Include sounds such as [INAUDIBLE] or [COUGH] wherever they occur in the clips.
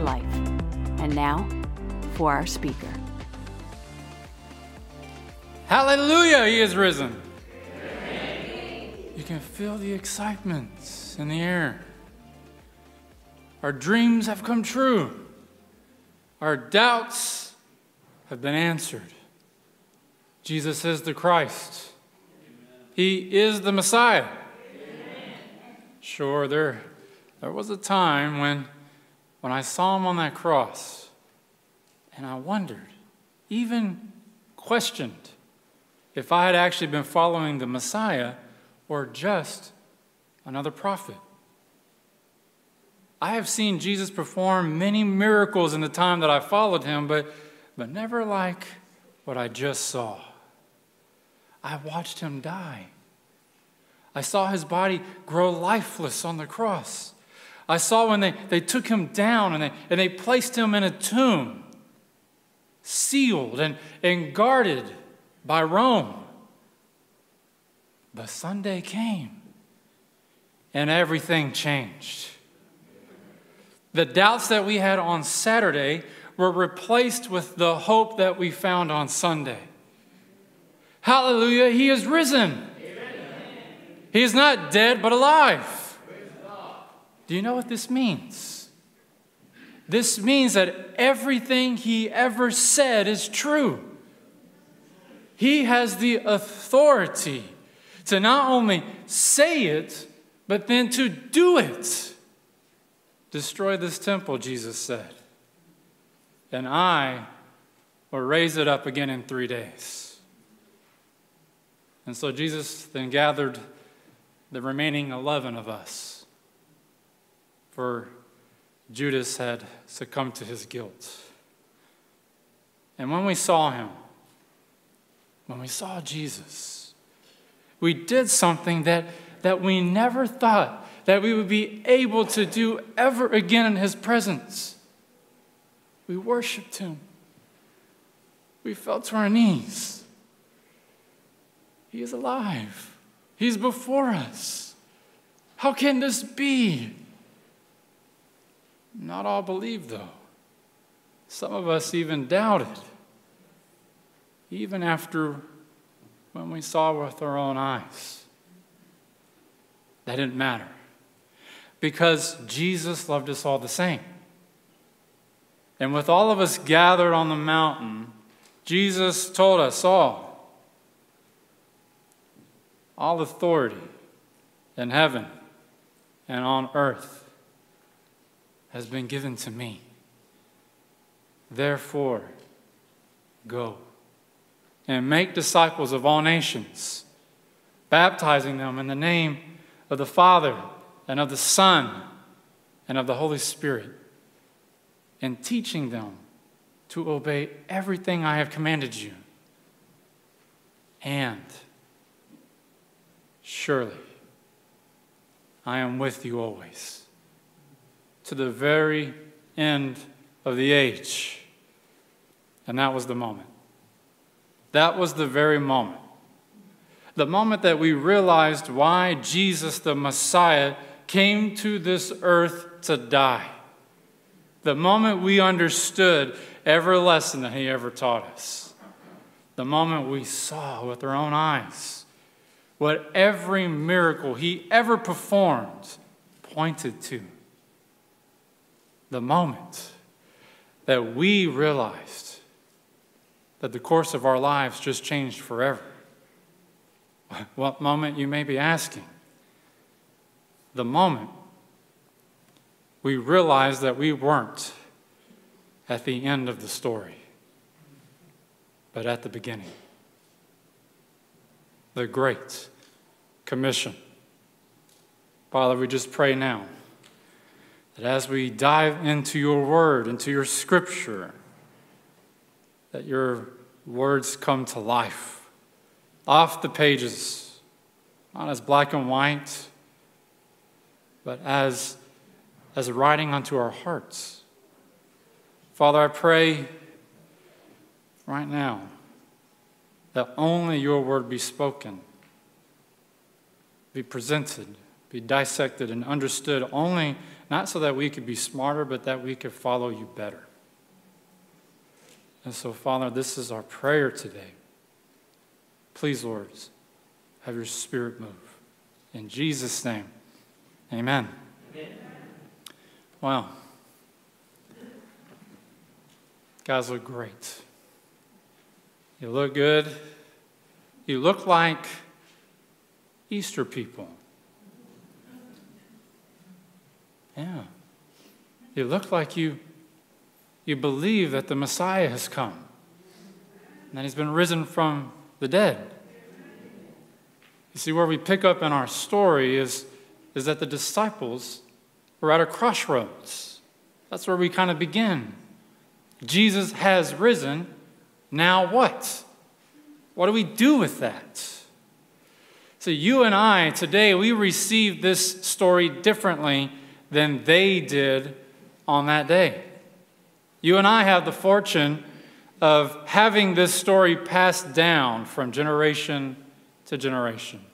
life. And now for our speaker. Hallelujah, He is risen. You can feel the excitement in the air. Our dreams have come true. Our doubts have been answered. Jesus is the Christ. He is the Messiah. Sure, there, there was a time when, when I saw him on that cross and I wondered, even questioned, if I had actually been following the Messiah or just another prophet. I have seen Jesus perform many miracles in the time that I followed him, but, but never like what I just saw. I watched him die. I saw his body grow lifeless on the cross. I saw when they, they took him down and they, and they placed him in a tomb, sealed and, and guarded by Rome. But Sunday came and everything changed. The doubts that we had on Saturday were replaced with the hope that we found on Sunday. Hallelujah, he is risen. He is not dead, but alive. Do you know what this means? This means that everything he ever said is true. He has the authority to not only say it, but then to do it. Destroy this temple, Jesus said, and I will raise it up again in three days. And so Jesus then gathered the remaining 11 of us, for Judas had succumbed to his guilt. And when we saw him, when we saw Jesus, we did something that, that we never thought that we would be able to do ever again in his presence. We worshiped him. We fell to our knees. He is alive. He's before us. How can this be? Not all believed, though. Some of us even doubted, even after when we saw with our own eyes. That didn't matter because Jesus loved us all the same. And with all of us gathered on the mountain, Jesus told us all all authority in heaven and on earth has been given to me. Therefore, go and make disciples of all nations, baptizing them in the name of the Father and of the Son and of the Holy Spirit, and teaching them to obey everything I have commanded you. And Surely, I am with you always, to the very end of the age. And that was the moment. That was the very moment. The moment that we realized why Jesus, the Messiah, came to this earth to die. The moment we understood every lesson that he ever taught us. The moment we saw with our own eyes what every miracle he ever performed pointed to. The moment that we realized that the course of our lives just changed forever. What moment, you may be asking? The moment we realized that we weren't at the end of the story, but at the beginning. The great Commission. Father, we just pray now that as we dive into your word, into your scripture, that your words come to life off the pages, not as black and white, but as, as writing onto our hearts. Father, I pray right now that only your word be spoken, be presented, be dissected, and understood only not so that we could be smarter, but that we could follow you better. And so, Father, this is our prayer today. Please, Lord, have your spirit move. In Jesus' name, amen. amen. Wow. Guys look great. You look good. You look like Easter people. Yeah. You look like you, you believe that the Messiah has come and that he's been risen from the dead. You see, where we pick up in our story is, is that the disciples were at a crossroads. That's where we kind of begin. Jesus has risen. Now what? What do we do with that? So, you and I today, we receive this story differently than they did on that day. You and I have the fortune of having this story passed down from generation to generation.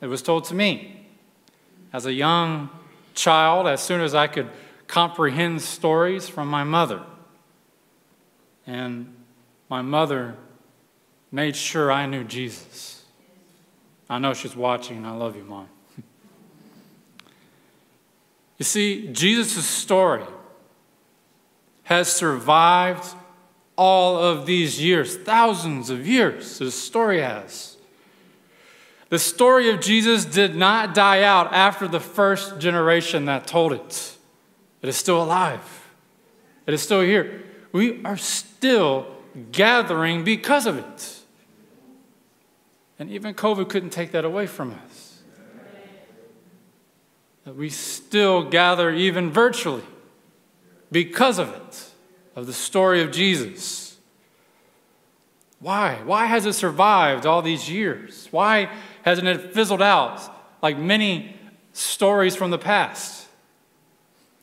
It was told to me as a young child, as soon as I could comprehend stories from my mother. And my mother made sure I knew Jesus. I know she's watching, I love you, Mom. You see, Jesus' story has survived all of these years, thousands of years, his story has. The story of Jesus did not die out after the first generation that told it. It is still alive, it is still here. We are still gathering because of it. And even COVID couldn't take that away from us that we still gather even virtually because of it, of the story of Jesus. Why? Why has it survived all these years? Why hasn't it fizzled out like many stories from the past?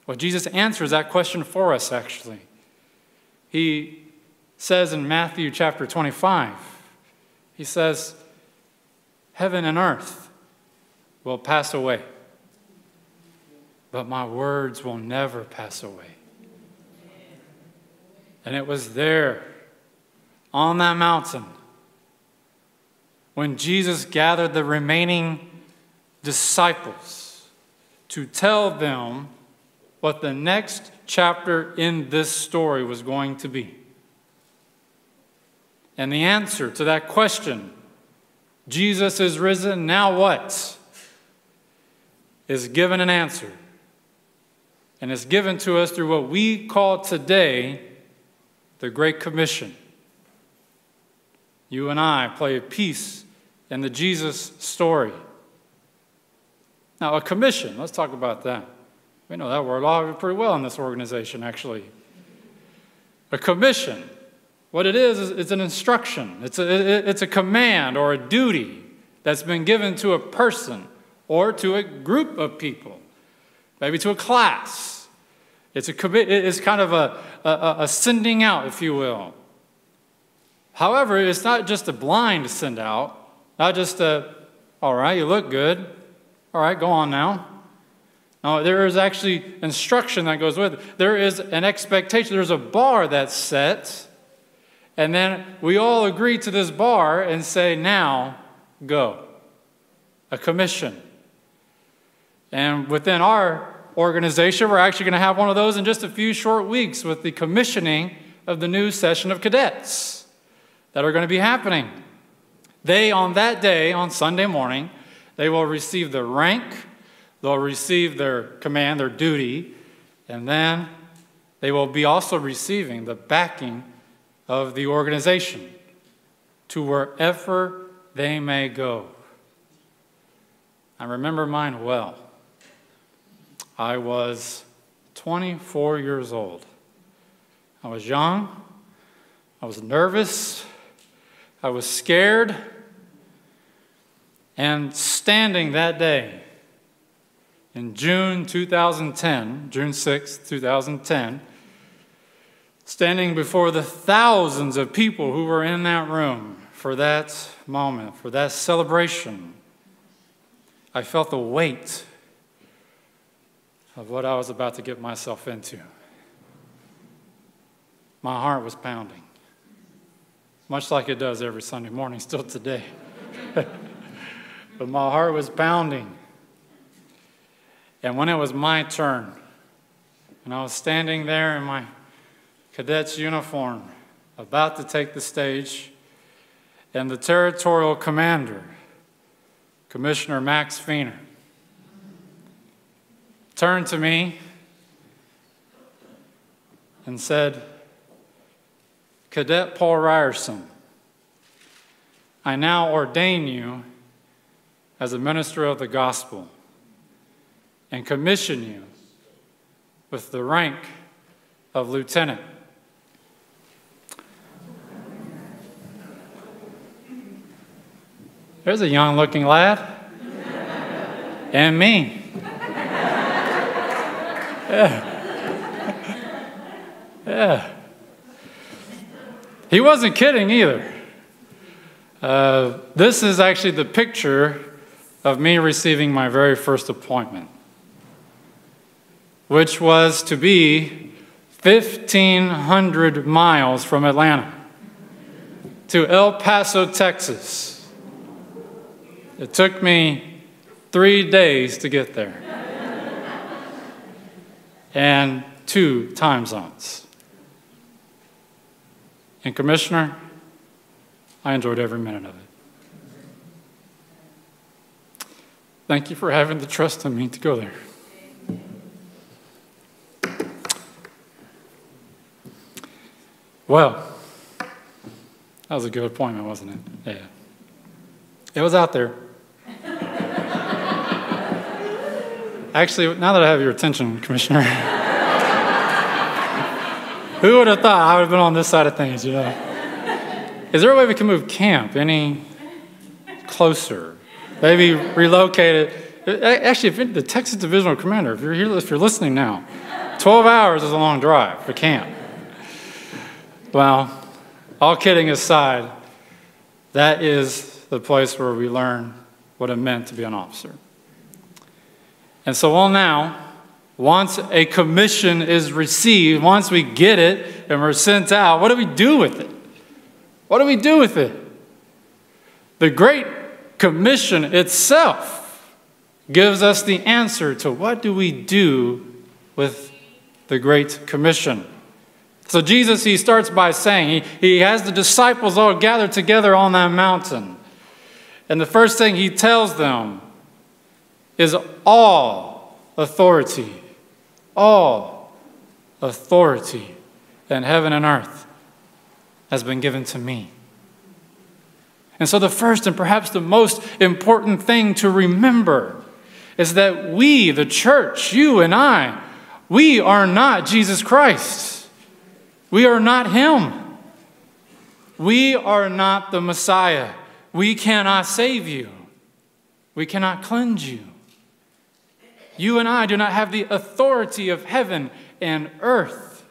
Well, Jesus answers that question for us, actually. He says in Matthew chapter 25, He says, Heaven and earth will pass away but my words will never pass away. And it was there on that mountain when Jesus gathered the remaining disciples to tell them what the next chapter in this story was going to be. And the answer to that question, Jesus is risen, now what? Is given an answer and is given to us through what we call today the Great Commission. You and I play a piece in the Jesus story. Now, a commission, let's talk about that. We know that word all pretty well in this organization, actually. A commission, what it is, is it's an instruction, it's a, it's a command or a duty that's been given to a person or to a group of people, maybe to a class it's, a it's kind of a, a, a sending out, if you will. However, it's not just a blind send out, not just a, all right, you look good. All right, go on now. No, there is actually instruction that goes with it. There is an expectation, there's a bar that's set, and then we all agree to this bar and say, now go. A commission. And within our organization. We're actually going to have one of those in just a few short weeks with the commissioning of the new session of cadets that are going to be happening. They, on that day, on Sunday morning, they will receive their rank, they'll receive their command, their duty, and then they will be also receiving the backing of the organization to wherever they may go. I remember mine well. I was 24 years old. I was young, I was nervous, I was scared, and standing that day in June 2010, June 6, 2010, standing before the thousands of people who were in that room for that moment, for that celebration, I felt the weight of what I was about to get myself into. My heart was pounding, much like it does every Sunday morning, still today. [LAUGHS] but my heart was pounding. And when it was my turn, and I was standing there in my cadet's uniform, about to take the stage, and the territorial commander, Commissioner Max Feener, turned to me and said, Cadet Paul Ryerson, I now ordain you as a minister of the gospel and commission you with the rank of lieutenant. There's a young looking lad. [LAUGHS] and me. Yeah. Yeah. He wasn't kidding either. Uh, this is actually the picture of me receiving my very first appointment, which was to be 1,500 miles from Atlanta to El Paso, Texas. It took me three days to get there and two time zones. And, Commissioner, I enjoyed every minute of it. Thank you for having the trust in me to go there. Well, that was a good appointment, wasn't it? Yeah. It was out there. Actually, now that I have your attention, Commissioner, who would have thought I would have been on this side of things, you know? Is there a way we can move camp any closer? Maybe relocate it. Actually, if the Texas Divisional Commander, if you're here, if you're listening now, 12 hours is a long drive for camp. Well, all kidding aside, that is the place where we learn what it meant to be an officer. And so, well, now, once a commission is received, once we get it and we're sent out, what do we do with it? What do we do with it? The Great Commission itself gives us the answer to what do we do with the Great Commission. So, Jesus, he starts by saying, he, he has the disciples all gathered together on that mountain. And the first thing he tells them is all authority, all authority in heaven and earth has been given to me. And so, the first and perhaps the most important thing to remember is that we, the church, you and I, we are not Jesus Christ. We are not Him. We are not the Messiah. We cannot save you. We cannot cleanse you. You and I do not have the authority of heaven and earth.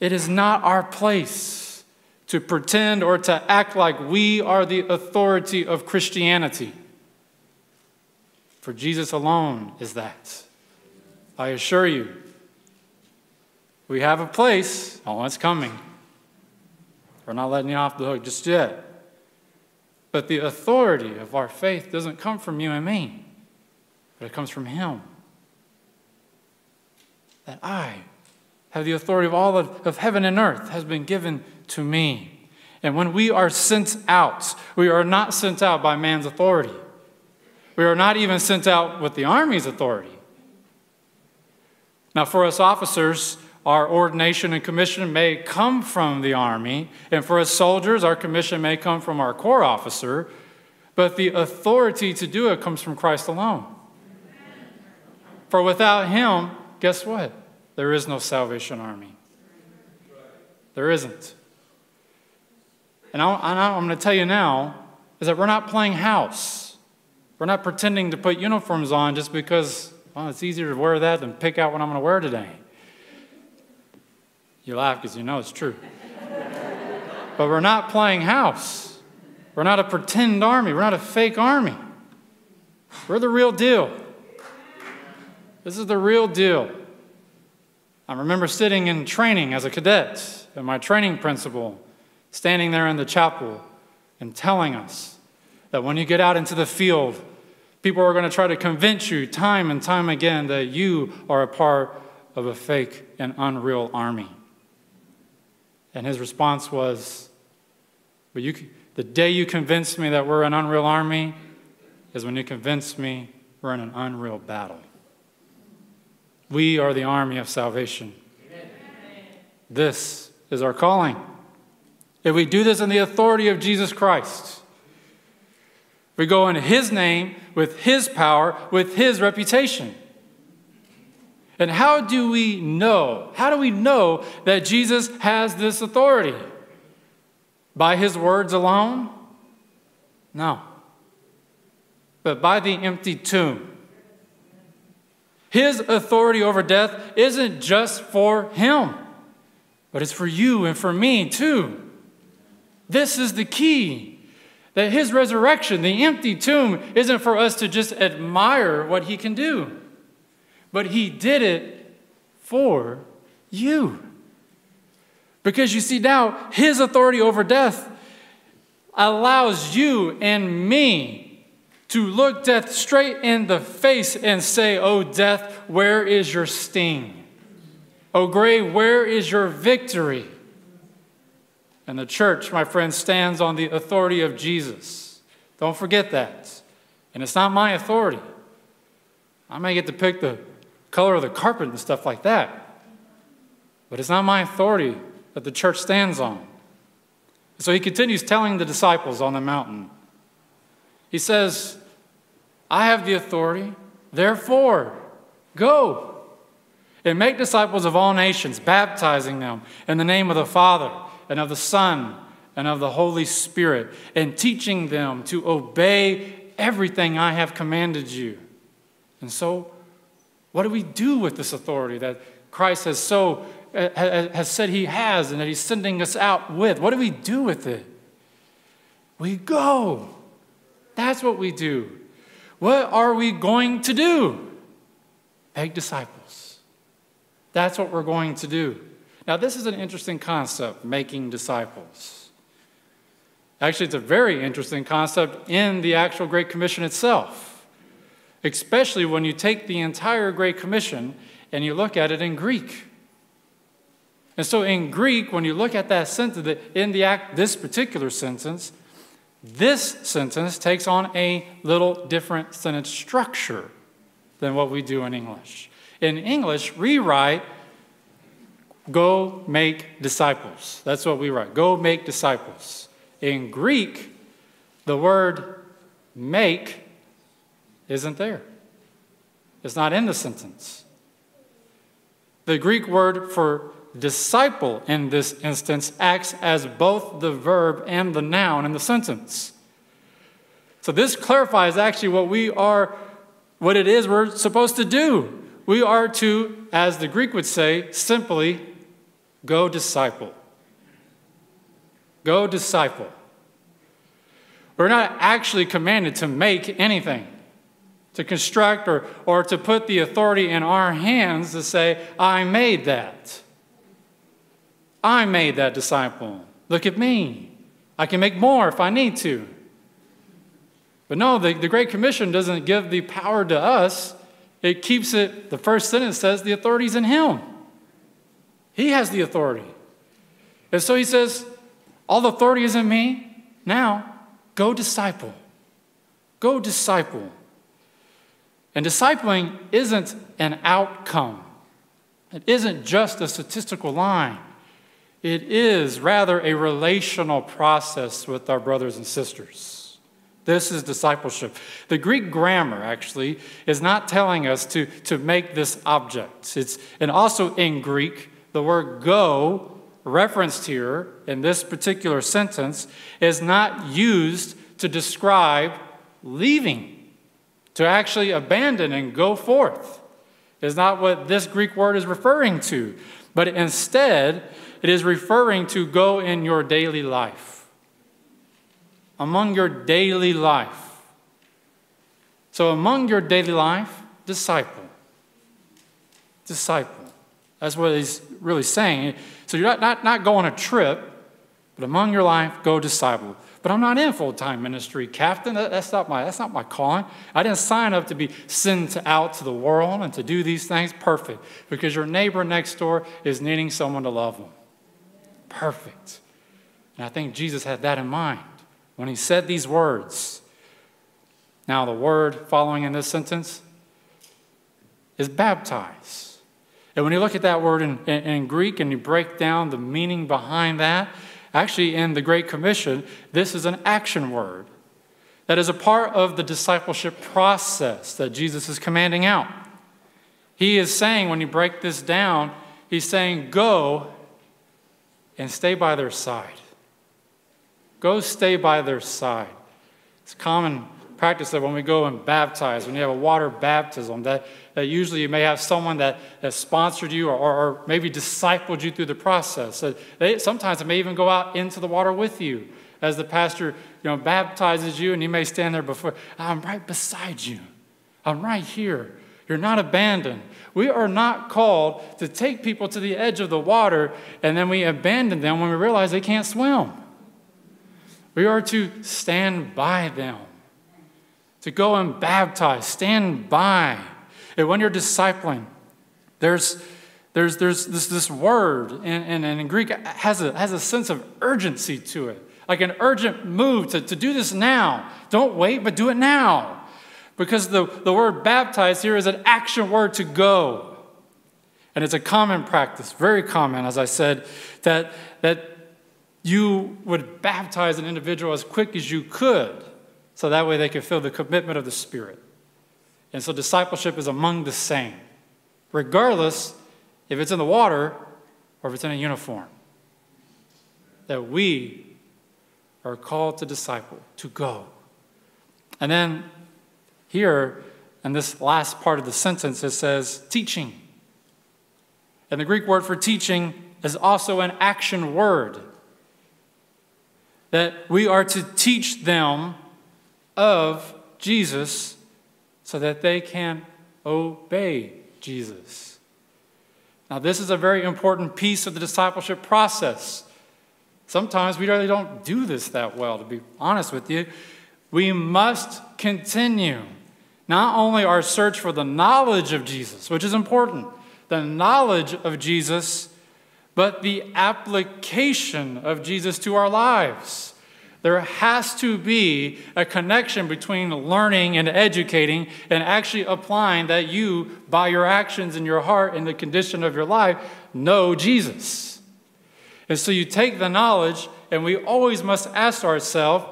It is not our place to pretend or to act like we are the authority of Christianity. For Jesus alone is that. I assure you, we have a place. Oh, it's coming. We're not letting you off the hook just yet. But the authority of our faith doesn't come from you and me, but it comes from Him. That I have the authority of all of, of heaven and earth has been given to me. And when we are sent out, we are not sent out by man's authority. We are not even sent out with the army's authority. Now, for us officers, our ordination and commission may come from the Army, and for us soldiers, our commission may come from our corps officer, but the authority to do it comes from Christ alone. For without him, guess what? There is no Salvation Army. There isn't. And I, am going to tell you now is that we're not playing house. We're not pretending to put uniforms on just because well, it's easier to wear that than pick out what I'm going to wear today. You laugh because you know it's true. but we're not playing house. We're not a pretend army. We're not a fake army. We're the real deal. This is the real deal. I remember sitting in training as a cadet, and my training principal standing there in the chapel and telling us that when you get out into the field, people are going to try to convince you time and time again that you are a part of a fake and unreal army. And his response was, you, the day you convince me that we're an unreal army is when you convince me we're in an unreal battle. We are the army of salvation. This is our calling. If we do this in the authority of Jesus Christ, we go in His name, with His power, with His reputation. And how do we know? How do we know that Jesus has this authority? By His words alone? No. But by the empty tomb. His authority over death isn't just for Him, but it's for you and for me too. This is the key. That his resurrection, the empty tomb, isn't for us to just admire what he can do, but he did it for you. Because you see, now his authority over death allows you and me to look death straight in the face and say, Oh, death, where is your sting? Oh, grave, where is your victory? And the church, my friend, stands on the authority of Jesus. Don't forget that. And it's not my authority. I may get to pick the color of the carpet and stuff like that. But it's not my authority that the church stands on. So he continues telling the disciples on the mountain. He says, I have the authority, therefore, go and make disciples of all nations, baptizing them in the name of the Father and of the Son and of the Holy Spirit, and teaching them to obey everything I have commanded you. And so, what do we do with this authority that Christ has so uh, has said he has and that he's sending us out with? What do we do with it? We go. That's what we do. What are we going to do? Make disciples. That's what we're going to do. Now, this is an interesting concept, making disciples. Actually, it's a very interesting concept in the actual Great Commission itself, especially when you take the entire Great Commission and you look at it in Greek. And so, in Greek, when you look at that sentence, in the act, this particular sentence, this sentence takes on a little different sentence structure than what we do in English. In English, rewrite Go make disciples. That's what we write. Go make disciples. In Greek, the word make isn't there, it's not in the sentence. The Greek word for disciple in this instance acts as both the verb and the noun in the sentence. So this clarifies actually what we are, what it is we're supposed to do. We are to, as the Greek would say, simply Go disciple. Go disciple. We're not actually commanded to make anything, to construct or, or to put the authority in our hands to say, I made that. I made that disciple. Look at me. I can make more if I need to. But no, the, the Great Commission doesn't give the power to us. It keeps it, the first sentence says, the authority's in Him. He has the authority. And so he says, All authority is in me. Now, go disciple. Go disciple. And discipling isn't an outcome, it isn't just a statistical line. It is rather a relational process with our brothers and sisters. This is discipleship. The Greek grammar actually is not telling us to, to make this object. It's, and also in Greek, the word go, referenced here in this particular sentence, is not used to describe leaving, to actually abandon and go forth. Is not what this Greek word is referring to, but instead, it is referring to go in your daily life among your daily life. So, among your daily life, disciple. Disciple. That's what he's really saying. So, you're not, not, not go on a trip, but among your life, go disciple. But I'm not in full time ministry, Captain. That, that's, not my, that's not my calling. I didn't sign up to be sent out to the world and to do these things. Perfect. Because your neighbor next door is needing someone to love them. Perfect. And I think Jesus had that in mind when he said these words. Now, the word following in this sentence is baptize. And when you look at that word in, in, in, Greek and you break down the meaning behind that, actually, in the Great Commission, this is an action word that is a part of the discipleship process that Jesus is commanding out. He is saying, when you break this down, he's saying, go and stay by their side. Go stay by their side. It's common practice that when we go and baptize, when you have a water baptism, that, that usually you may have someone that, that sponsored you or, or maybe discipled you through the process. That they, sometimes they may even go out into the water with you as the pastor you know, baptizes you, and you may stand there before, I'm right beside you. I'm right here. You're not abandoned. We are not called to take people to the edge of the water and then we abandon them when we realize they can't swim. We are to stand by them, to go and baptize, stand by. And when you're discipling, there's, there's, there's this, this word, and, in Greek has a, has a sense of urgency to it, like an urgent move to, to do this now. Don't wait, but do it now. Because the, the word baptize here is an action word to go. And it's a common practice, very common, as I said, that, that you would baptize an individual as quick as you could so that way they could feel the commitment of the Spirit. And so discipleship is among the same, regardless if it's in the water or if it's in a uniform. That we are called to disciple, to go. And then here, in this last part of the sentence, it says teaching. And the Greek word for teaching is also an action word that we are to teach them of Jesus so that they can obey Jesus. Now, this is a very important piece of the discipleship process. Sometimes we really don't do this that well, to be honest with you. We must continue not only our search for the knowledge of Jesus, which is important, the knowledge of Jesus but the application of Jesus to our lives. There has to be a connection between learning and educating and actually applying that you, by your actions in your heart and the condition of your life, know Jesus. And so you take the knowledge, and we always must ask ourselves,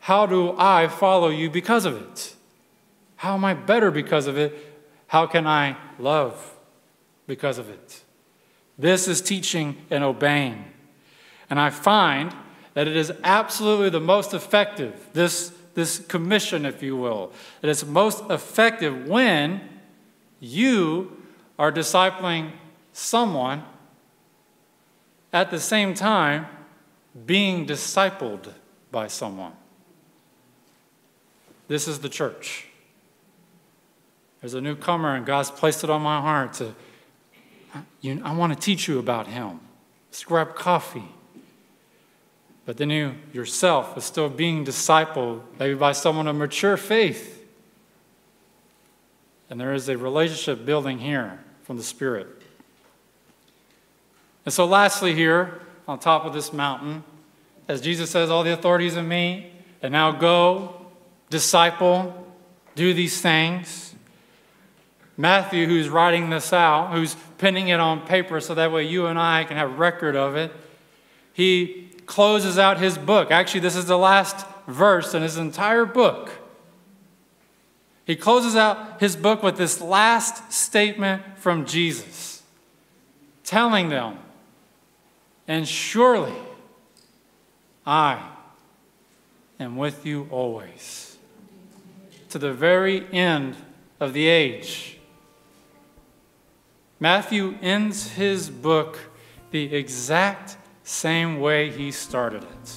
how do I follow you because of it? How am I better because of it? How can I love because of it? This is teaching and obeying. And I find that it is absolutely the most effective, this, this commission, if you will, that it's most effective when you are discipling someone at the same time being discipled by someone. This is the church. There's a newcomer, and God's placed it on my heart to you, I want to teach you about him. Let's grab coffee. But then you yourself is still being discipled, maybe by someone of mature faith. And there is a relationship building here from the Spirit. And so, lastly, here on top of this mountain, as Jesus says, All the authorities in me, and now go, disciple, do these things. Matthew, who's writing this out, who's penning it on paper so that way you and I can have record of it, he closes out his book. Actually, this is the last verse in his entire book. He closes out his book with this last statement from Jesus, telling them, And surely I am with you always, to the very end of the age. Matthew ends his book the exact same way he started it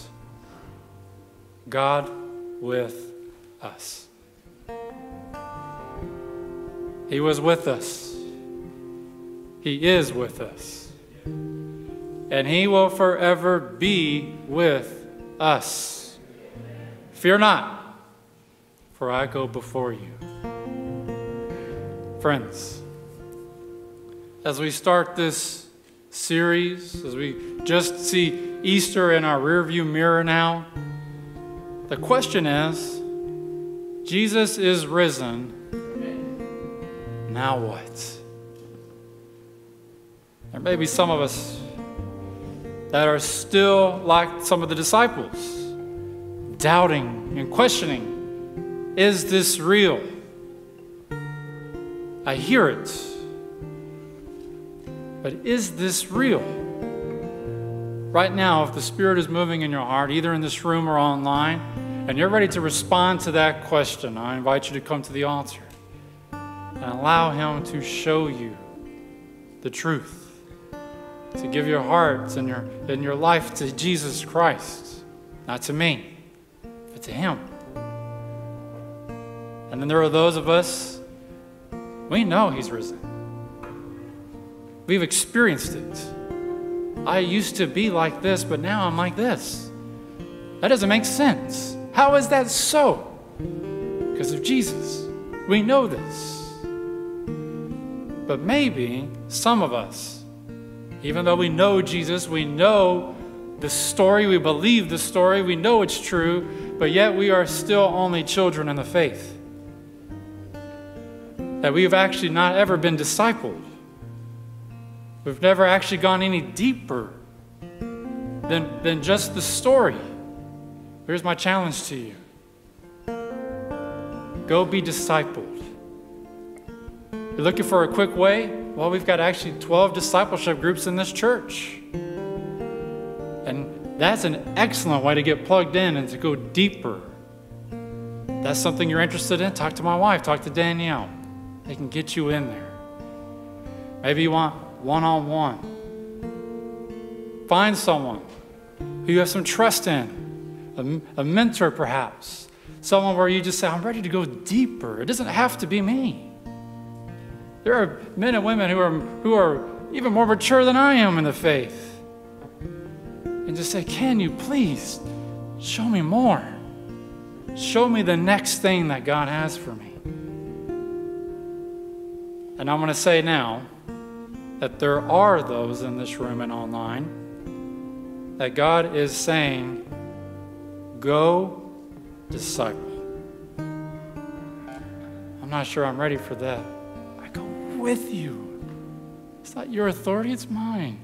God with us. He was with us, He is with us, and He will forever be with us. Fear not, for I go before you. Friends, as we start this series, as we just see Easter in our rearview mirror now, the question is Jesus is risen. Now what? There may be some of us that are still like some of the disciples, doubting and questioning is this real? I hear it. But is this real? Right now, if the Spirit is moving in your heart, either in this room or online, and you're ready to respond to that question, I invite you to come to the altar and allow Him to show you the truth, to give your hearts and your, and your life to Jesus Christ, not to me, but to Him. And then there are those of us, we know He's risen. We've experienced it. I used to be like this, but now I'm like this. That doesn't make sense. How is that so? Because of Jesus. We know this. But maybe some of us, even though we know Jesus, we know the story, we believe the story, we know it's true, but yet we are still only children in the faith. That we have actually not ever been discipled. We've never actually gone any deeper than, than just the story. Here's my challenge to you go be discipled. You're looking for a quick way? Well, we've got actually 12 discipleship groups in this church. And that's an excellent way to get plugged in and to go deeper. That's something you're interested in? Talk to my wife, talk to Danielle. They can get you in there. Maybe you want one on one. Find someone who you have some trust in, a, a, mentor perhaps, someone where you just say, I'm ready to go deeper. It doesn't have to be me. There are men and women who are, who are even more mature than I am in the faith. And just say, Can you please show me more? Show me the next thing that God has for me. And I'm going to say now, that there are those in this room and online that God is saying, Go disciple. I'm not sure I'm ready for that. I go with you. It's not your authority, it's mine.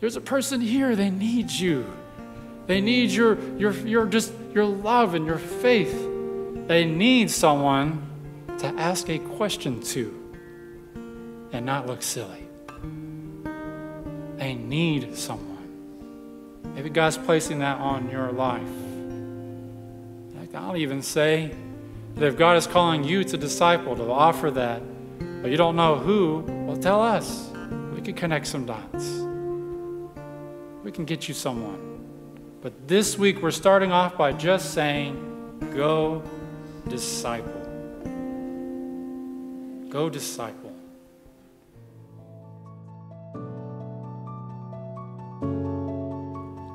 There's a person here, they need you. They need your, your, your, just your love and your faith. They need someone to ask a question to and not look silly. They need someone. Maybe God's placing that on your life. I'll even say that if God is calling you to disciple, to offer that, but you don't know who, well, tell us. We can connect some dots. We can get you someone. But this week, we're starting off by just saying, Go disciple. Go disciple.